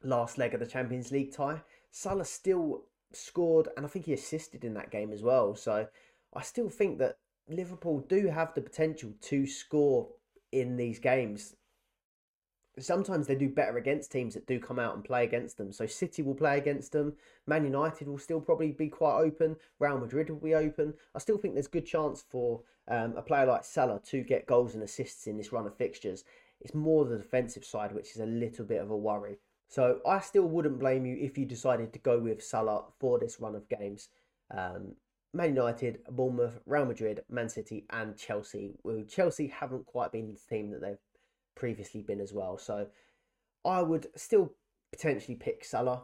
last leg of the Champions League tie. Salah still scored, and I think he assisted in that game as well. So I still think that Liverpool do have the potential to score in these games. Sometimes they do better against teams that do come out and play against them. So City will play against them. Man United will still probably be quite open. Real Madrid will be open. I still think there's good chance for um, a player like Salah to get goals and assists in this run of fixtures. It's more the defensive side which is a little bit of a worry. So I still wouldn't blame you if you decided to go with Salah for this run of games. Um, Man United, Bournemouth, Real Madrid, Man City, and Chelsea. Well, Chelsea haven't quite been the team that they've previously been as well. So I would still potentially pick Salah.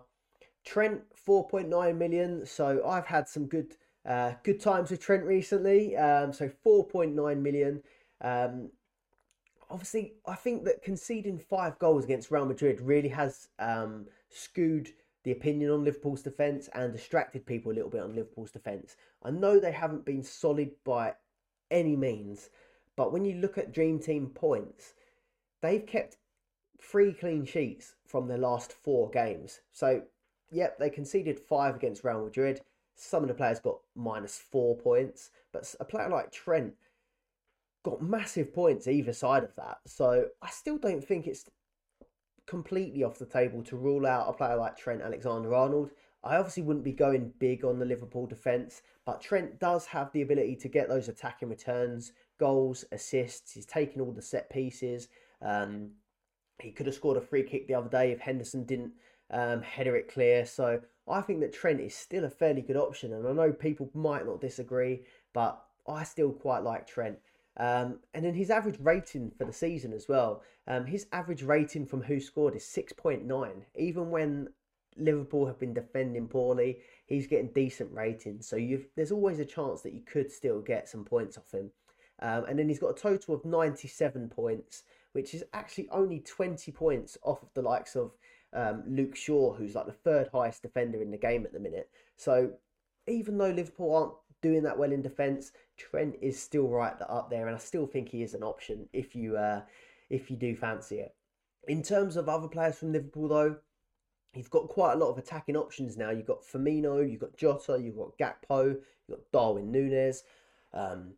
Trent, 4.9 million. So I've had some good uh, good times with Trent recently. Um, so 4.9 million. Um, obviously, I think that conceding five goals against Real Madrid really has um, skewed the opinion on Liverpool's defence and distracted people a little bit on Liverpool's defence. I know they haven't been solid by any means, but when you look at Dream Team points, they've kept three clean sheets from their last four games. So, yep, they conceded five against Real Madrid. Some of the players got minus four points, but a player like Trent got massive points either side of that. So, I still don't think it's completely off the table to rule out a player like Trent Alexander Arnold. I obviously wouldn't be going big on the Liverpool defence, but Trent does have the ability to get those attacking returns, goals, assists. He's taking all the set pieces. Um, he could have scored a free kick the other day if Henderson didn't um, header it clear. So I think that Trent is still a fairly good option, and I know people might not disagree, but I still quite like Trent. Um, and then his average rating for the season as well. Um, his average rating from WhoScored is 6.9. Even when Liverpool have been defending poorly, he's getting decent ratings. So there's always a chance that you could still get some points off him. Um, and then he's got a total of 97 points which is actually only 20 points off of the likes of um, Luke Shaw, who's like the third highest defender in the game at the minute. So even though Liverpool aren't doing that well in defence, Trent is still right up there, and I still think he is an option if you uh, if you do fancy it. In terms of other players from Liverpool, though, you've got quite a lot of attacking options now. You've got Firmino, you've got Jota, you've got Gakpo, you've got Darwin Nunez. Um,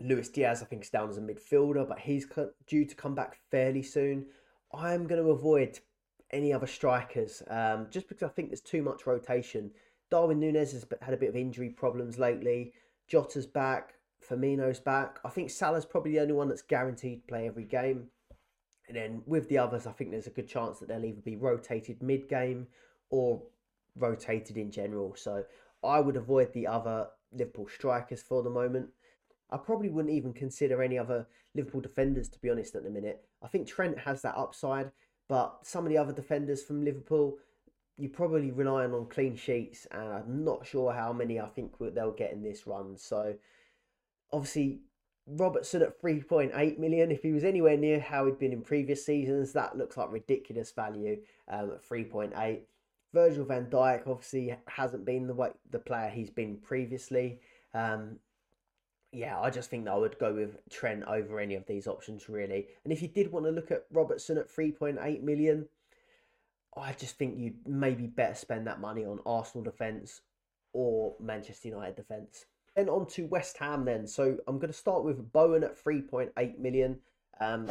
Luis Diaz, I think, is down as a midfielder, but he's due to come back fairly soon. I'm going to avoid any other strikers um, just because I think there's too much rotation. Darwin Nunez has had a bit of injury problems lately. Jota's back. Firmino's back. I think Salah's probably the only one that's guaranteed to play every game. And then with the others, I think there's a good chance that they'll either be rotated mid game or rotated in general. So I would avoid the other Liverpool strikers for the moment. I probably wouldn't even consider any other Liverpool defenders to be honest at the minute. I think Trent has that upside, but some of the other defenders from Liverpool, you're probably relying on clean sheets, and I'm not sure how many I think they'll get in this run. So, obviously, Robertson at 3.8 million. If he was anywhere near how he'd been in previous seasons, that looks like ridiculous value um, at 3.8. Virgil van Dijk obviously hasn't been the way the player he's been previously. Um, yeah, I just think that I would go with Trent over any of these options really. And if you did want to look at Robertson at 3.8 million, I just think you'd maybe better spend that money on Arsenal defence or Manchester United defence. Then on to West Ham then. So I'm going to start with Bowen at 3.8 million. Um,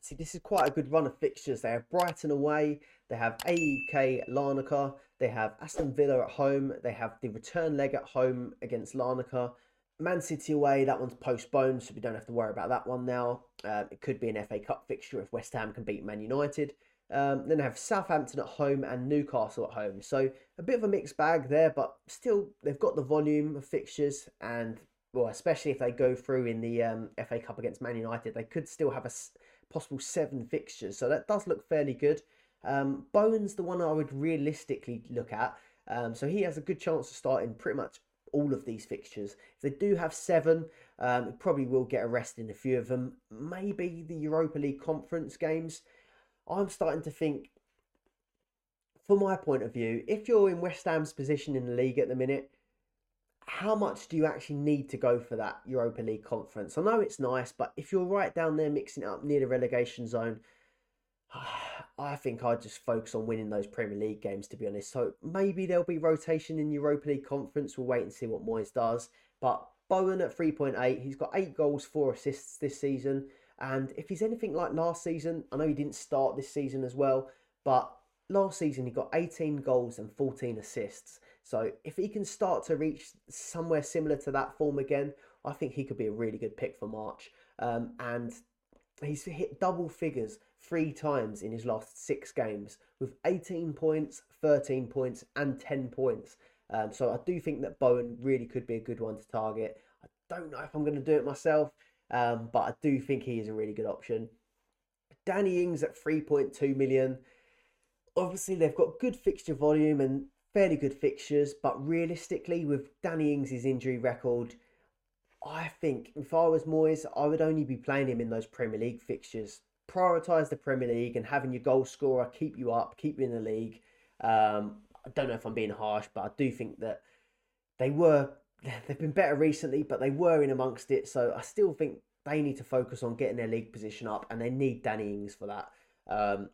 see, this is quite a good run of fixtures. They have Brighton away, they have AEK Larnaca, they have Aston Villa at home, they have the return leg at home against Larnaca, Man City away, that one's postponed, so we don't have to worry about that one now. Uh, it could be an FA Cup fixture if West Ham can beat Man United. Um, then they have Southampton at home and Newcastle at home. So a bit of a mixed bag there, but still they've got the volume of fixtures, and well, especially if they go through in the um, FA Cup against Man United, they could still have a possible seven fixtures. So that does look fairly good. Um, Bowen's the one I would realistically look at. Um, so he has a good chance to start in pretty much all of these fixtures. If they do have seven, um, probably will get a rest in a few of them. Maybe the Europa League conference games. I'm starting to think, from my point of view, if you're in West Ham's position in the league at the minute, how much do you actually need to go for that Europa League conference? I know it's nice, but if you're right down there mixing it up near the relegation zone, I think I'd just focus on winning those Premier League games, to be honest. So maybe there'll be rotation in Europa League Conference. We'll wait and see what Moyes does. But Bowen at 3.8, he's got eight goals, four assists this season. And if he's anything like last season, I know he didn't start this season as well, but last season he got 18 goals and 14 assists. So if he can start to reach somewhere similar to that form again, I think he could be a really good pick for March. Um, and he's hit double figures three times in his last six games with 18 points, 13 points, and 10 points. Um, so I do think that Bowen really could be a good one to target. I don't know if I'm going to do it myself, um, but I do think he is a really good option. Danny Ings at 3.2 million. Obviously, they've got good fixture volume and fairly good fixtures, but realistically, with Danny Ings' injury record, I think if I was Moyes, I would only be playing him in those Premier League fixtures. Prioritise the Premier League and having your goal scorer keep you up, keep you in the league. Um, I don't know if I'm being harsh, but I do think that they were they've been better recently, but they were in amongst it. So I still think they need to focus on getting their league position up, and they need Danny Ings for that. Um,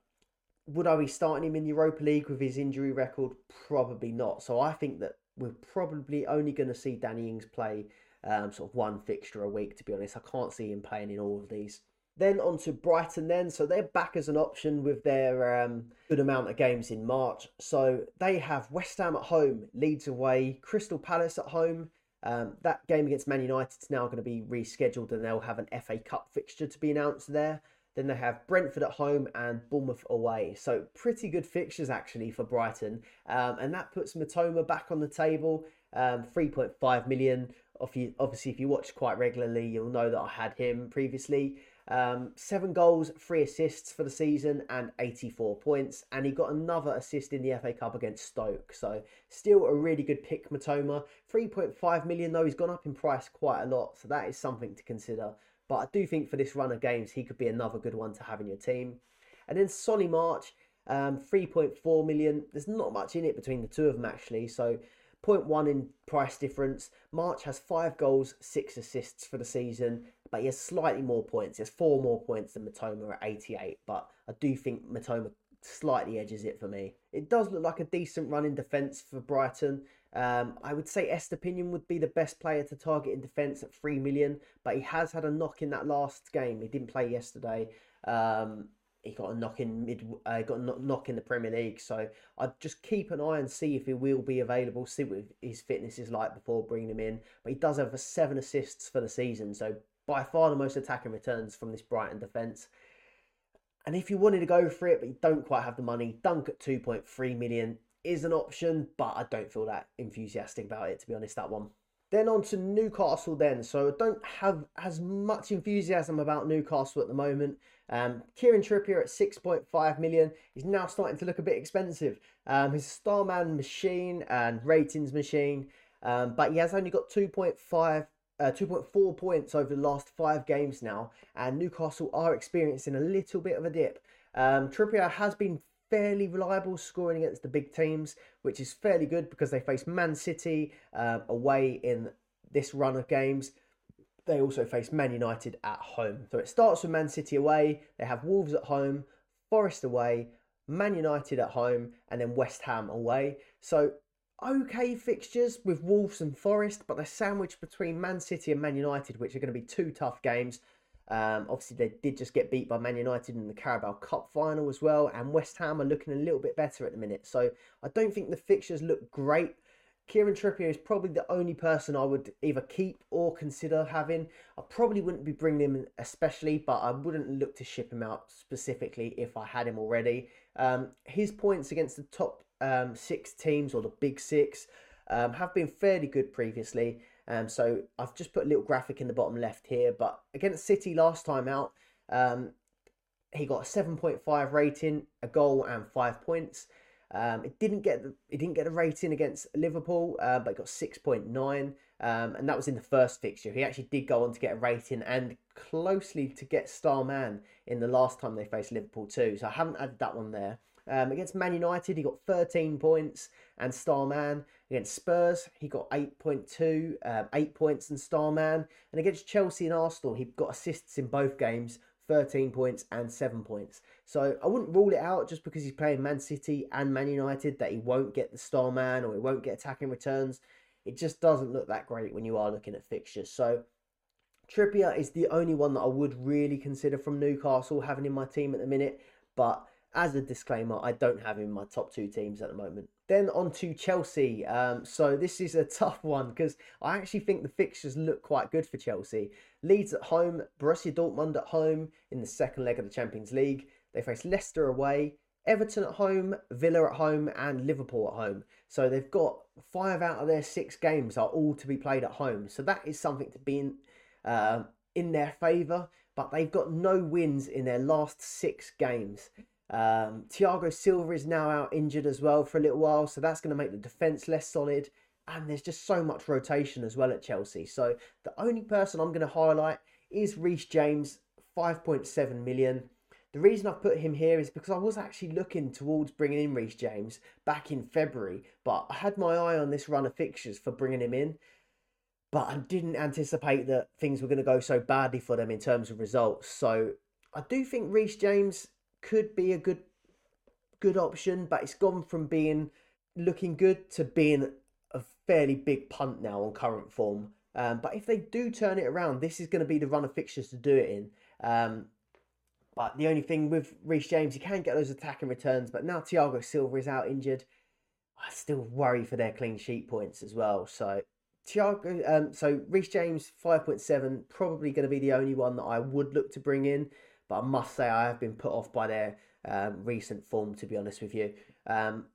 would I be starting him in the Europa League with his injury record? Probably not. So I think that we're probably only going to see Danny Ings play um, sort of one fixture a week, to be honest. I can't see him playing in all of these. Then on to Brighton, then. So they're back as an option with their um, good amount of games in March. So they have West Ham at home, Leeds away, Crystal Palace at home. Um, that game against Man United is now going to be rescheduled and they'll have an FA Cup fixture to be announced there. Then they have Brentford at home and Bournemouth away. So pretty good fixtures actually for Brighton. Um, and that puts Mitoma back on the table. Um, 3.5 million obviously, if you watch quite regularly, you'll know that I had him previously. Um, seven goals, three assists for the season, and 84 points. And he got another assist in the FA Cup against Stoke. So, still a really good pick, Mitoma. 3.5 million, though, he's gone up in price quite a lot. So, that is something to consider. But I do think for this run of games, he could be another good one to have in your team. And then Solly March, um, 3.4 million. There's not much in it between the two of them, actually. So, 0.1 in price difference. March has five goals, six assists for the season, but he has slightly more points. He has four more points than Mitoma at 88, but I do think Mitoma slightly edges it for me. It does look like a decent run in defence for Brighton. Um, I would say Estupiñán would be the best player to target in defence at 3 million, but he has had a knock in that last game. He didn't play yesterday. Um, he got a knock in mid, uh, got a knock in the Premier League. So I'd just keep an eye and see if he will be available, see what his fitness is like before bringing him in. But he does have seven assists for the season, so by far the most attacking returns from this Brighton defence. And if you wanted to go for it, but you don't quite have the money, Dunk at 2.3 million is an option, but I don't feel that enthusiastic about it, to be honest, that one. Then on to Newcastle then. So I don't have as much enthusiasm about Newcastle at the moment. Um, Kieran Trippier at 6.5 million is now starting to look a bit expensive. Um, he's a Starman machine and ratings machine, um, but he has only got 2.5 uh, 2.4 points over the last five games now, and Newcastle are experiencing a little bit of a dip. Um, Trippier has been fairly reliable scoring against the big teams, which is fairly good because they face Man City um, away in this run of games they also face Man United at home. So it starts with Man City away, they have Wolves at home, Forest away, Man United at home, and then West Ham away. So okay fixtures with Wolves and Forest, but they're sandwiched between Man City and Man United, which are going to be two tough games. Um, obviously, they did just get beat by Man United in the Carabao Cup final as well, and West Ham are looking a little bit better at the minute. So I don't think the fixtures look great Kieran Trippier is probably the only person I would either keep or consider having. I probably wouldn't be bringing him especially, but I wouldn't look to ship him out specifically if I had him already. Um, his points against the top um, six teams or the big six um, have been fairly good previously. Um, so I've just put a little graphic in the bottom left here. But against City last time out, um, he got a 7.5 rating, a goal, and five points. Um, it didn't get the, it didn't get a rating against Liverpool, uh, but it got six point nine, um, and that was in the first fixture. He actually did go on to get a rating and closely to get star man in the last time they faced Liverpool too. So I haven't added that one there. Um, against Man United, he got 13 points and star man. Against Spurs, he got 8.2, um, 8 points and star man. And against Chelsea and Arsenal, he got assists in both games 13 points and 7 points. So I wouldn't rule it out just because he's playing Man City and Man United that he won't get the star man or he won't get attacking returns. It just doesn't look that great when you are looking at fixtures. So Trippier is the only one that I would really consider from Newcastle having in my team at the minute, but as a disclaimer, I don't have him in my top two teams at the moment. Then on to Chelsea. Um, so this is a tough one because I actually think the fixtures look quite good for Chelsea. Leeds at home, Borussia Dortmund at home in the second leg of the Champions League. They face Leicester away, Everton at home, Villa at home, and Liverpool at home. So they've got five out of their six games are all to be played at home. So that is something to be in, uh, in their favour. But they've got no wins in their last six games. Um, Thiago Silva is now out injured as well for a little while, so that's going to make the defence less solid. And there's just so much rotation as well at Chelsea. So the only person I'm going to highlight is Reece James, 5.7 million. The reason I've put him here is because I was actually looking towards bringing in Reece James back in February, but I had my eye on this run of fixtures for bringing him in. But I didn't anticipate that things were going to go so badly for them in terms of results. So I do think Reece James could be a good good option, but it's gone from being looking good to being a fairly big punt now on current form. Um, but if they do turn it around, this is going to be the run of fixtures to do it in. Um, but the only thing with Reece James, he can get those attacking returns, but now Thiago Silva is out injured. I still worry for their clean sheet points as well. So Thiago, um, so Reece James five point seven, probably going to be the only one that I would look to bring in. But I must say, I have been put off by their um, recent form, to be honest with you. Um,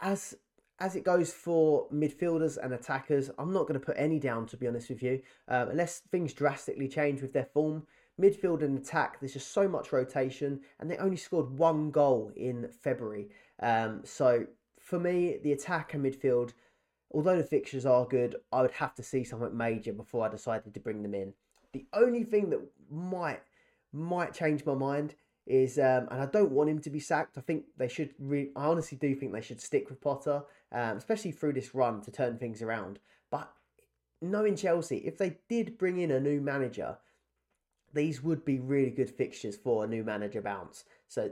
as as it goes for midfielders and attackers, I'm not going to put any down, to be honest with you, um, unless things drastically change with their form. Midfield and attack, there's just so much rotation, and they only scored one goal in February. Um, so for me, the attack and midfield, although the fixtures are good, I would have to see something major before I decided to bring them in. The only thing that might might change my mind is, um, and I don't want him to be sacked. I think they should. Re- I honestly do think they should stick with Potter, um, especially through this run to turn things around. But knowing Chelsea, if they did bring in a new manager, these would be really good fixtures for a new manager bounce. So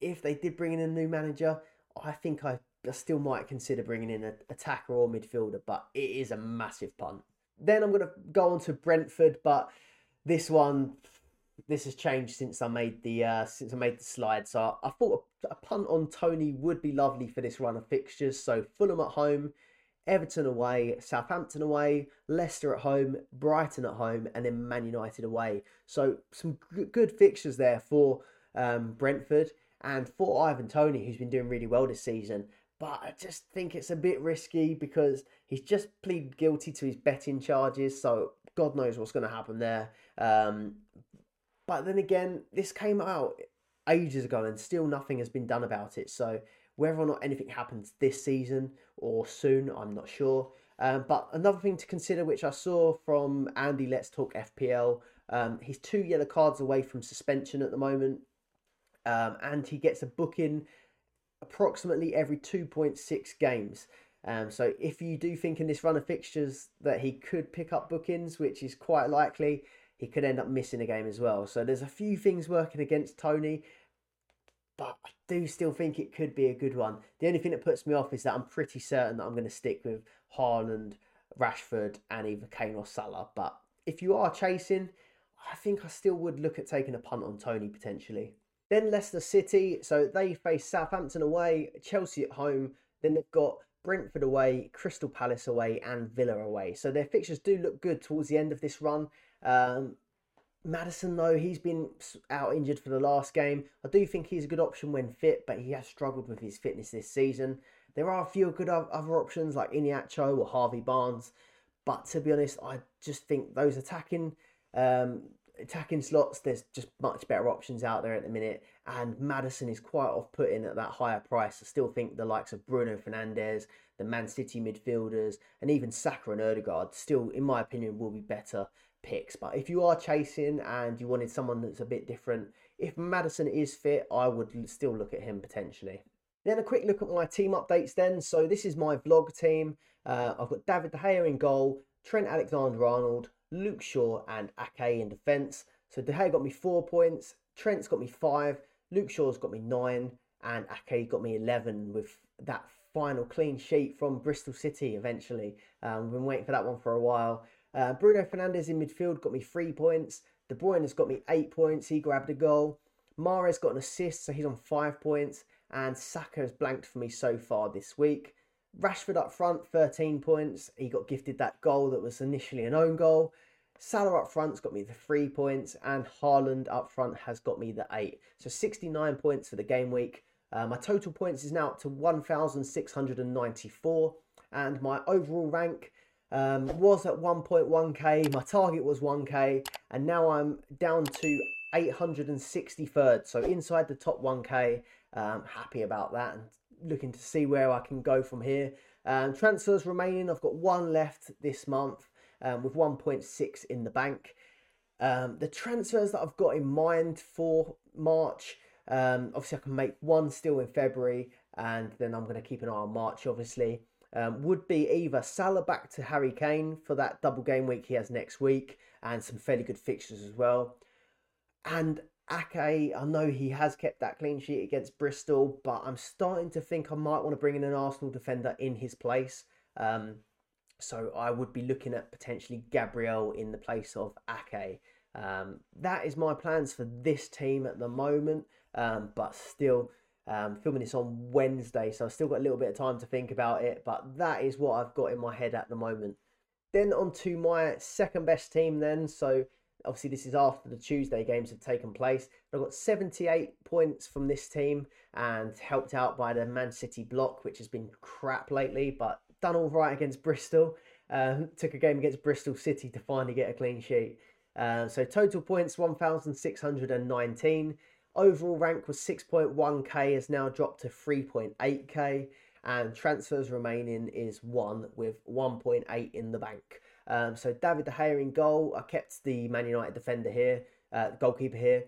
if they did bring in a new manager, I think I, I still might consider bringing in an attacker or midfielder, but it is a massive punt. Then I'm going to go on to Brentford, but this one this has changed since I made the uh, since I made the slide. So I, thought a, a, punt on Toney would be lovely for this run of fixtures. So Fulham at home, Everton away, Southampton away, Leicester at home, Brighton at home, and then Man United away. So some g- good fixtures there for um, Brentford and for Ivan Toney, who's been doing really well this season. But I just think it's a bit risky because he's just pleaded guilty to his betting charges. So God knows what's going to happen there. Um, but then again, this came out ages ago and still nothing has been done about it. So whether or not anything happens this season or soon, I'm not sure. Um, but another thing to consider, which I saw from Andy Let's Talk FPL, um, he's two yellow cards away from suspension at the moment, um, and he gets a booking approximately every 2.6 games. Um, so if you do think in this run of fixtures that he could pick up bookings, which is quite likely, he could end up missing a game as well. So there's a few things working against Toney, but I do still think it could be a good one. The only thing that puts me off is that I'm pretty certain that I'm going to stick with Haaland, Rashford, and either Kane or Salah. But if you are chasing, I think I still would look at taking a punt on Toney potentially. Then Leicester City, so they face Southampton away, Chelsea at home. Then they've got Brentford away, Crystal Palace away, and Villa away. So their fixtures do look good towards the end of this run. Um, Maddison, though, he's been out injured for the last game. I do think he's a good option when fit, but he has struggled with his fitness this season. There are a few good other options like Iheanacho or Harvey Barnes, but to be honest, I just think those attacking um, attacking slots, there's just much better options out there at the minute. And Maddison is quite off putting at that higher price. I still think the likes of Bruno Fernandes, the Man City midfielders, and even Saka and Odegaard still, in my opinion, will be better picks. But if you are chasing and you wanted someone that's a bit different, if Maddison is fit, I would still look at him potentially. Then a quick look at my team updates then. So this is my vlog team. Uh, I've got David De Gea in goal, Trent Alexander-Arnold, Luke Shaw and Ake in defence. So De Gea got me four points, Trent's got me five, Luke Shaw's got me nine, and Ake got me 11 with that final clean sheet from Bristol City eventually. Um, we've been waiting for that one for a while. Uh, Bruno Fernandes in midfield got me three points. De Bruyne has got me eight points. He grabbed a goal. Mahrez got an assist, so he's on five points. And Saka has blanked for me so far this week. Rashford up front, 13 points. He got gifted that goal that was initially an own goal. Salah up front's got me the three points, and Haaland up front has got me the eight. So 69 points for the game week. Uh, my total points is now up to 1,694, and my overall rank um, was at 1.1k. My target was 1k, and now I'm down to 863rd. So inside the top 1k. Um, happy about that, and looking to see where I can go from here. Um, transfers remaining. I've got one left this month um, with 1.6 in the bank. Um, the transfers that I've got in mind for March, um, obviously I can make one still in February, and then I'm going to keep an eye on March, obviously. Um, would be either Salah back to Harry Kane for that double game week he has next week, and some fairly good fixtures as well. And Ake, I know he has kept that clean sheet against Bristol, but I'm starting to think I might want to bring in an Arsenal defender in his place. Um, so I would be looking at potentially Gabriel in the place of Ake. Um, that is my plans for this team at the moment, um, but still um, filming this on Wednesday, so I've still got a little bit of time to think about it. But that is what I've got in my head at the moment. Then on to my second best team. Then so obviously this is after the Tuesday games have taken place. I've got 78 points from this team and helped out by the Man City block, which has been crap lately, but done all right against Bristol. Um, took a game against Bristol City to finally get a clean sheet. Uh, so total points 1,619. Overall rank was 6.1k, has now dropped to 3.8k, and transfers remaining is one with 1.8 in the bank. Um, so David De Gea in goal. I kept the Man United defender here, uh, goalkeeper here.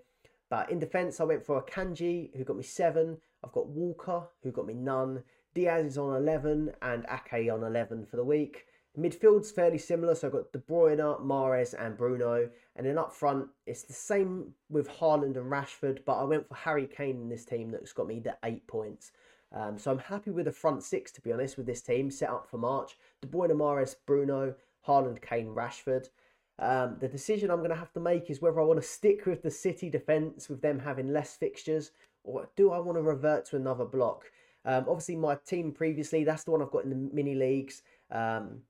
But in defence, I went for Akanji who got me seven. I've got Walker who got me none. Diaz is on 11 and Ake on 11 for the week. Midfield's fairly similar, so I've got De Bruyne, Mahrez, and Bruno. And then up front, it's the same with Haaland and Rashford, but I went for Harry Kane in this team that's got me the eight points. Um, so I'm happy with the front six, to be honest, with this team set up for March. De Bruyne, Mahrez, Bruno, Haaland, Kane, Rashford. Um, the decision I'm going to have to make is whether I want to stick with the City defence with them having less fixtures, or do I want to revert to another block? Um, obviously, my team previously, that's the one I've got in the mini leagues. Um,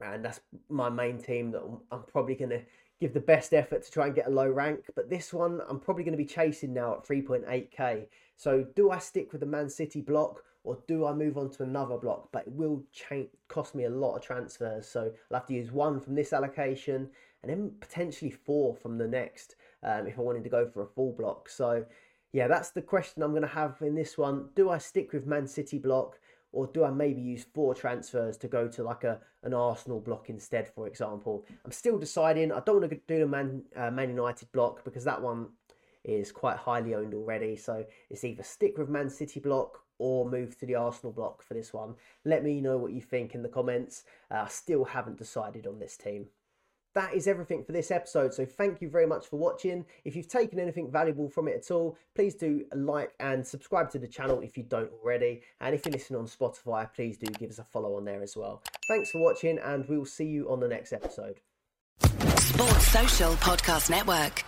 and that's my main team that I'm probably going to give the best effort to try and get a low rank. But this one, I'm probably going to be chasing now at 3.8k. So, do I stick with the Man City block or do I move on to another block? But it will change, cost me a lot of transfers. So, I'll have to use one from this allocation and then potentially four from the next um, if I wanted to go for a full block. So, yeah, that's the question I'm going to have in this one. Do I stick with Man City block? Or do I maybe use four transfers to go to like a an Arsenal block instead, for example? I'm still deciding. I don't want to do the Man uh, Man United block because that one is quite highly owned already. So it's either stick with Man City block or move to the Arsenal block for this one. Let me know what you think in the comments. Uh, I still haven't decided on this team that is everything for this episode. So thank you very much for watching. If you've taken anything valuable from it at all, please do like and subscribe to the channel if you don't already. And if you're listening on Spotify, please do give us a follow on there as well. Thanks for watching and we'll see you on the next episode. Sports Social Podcast Network.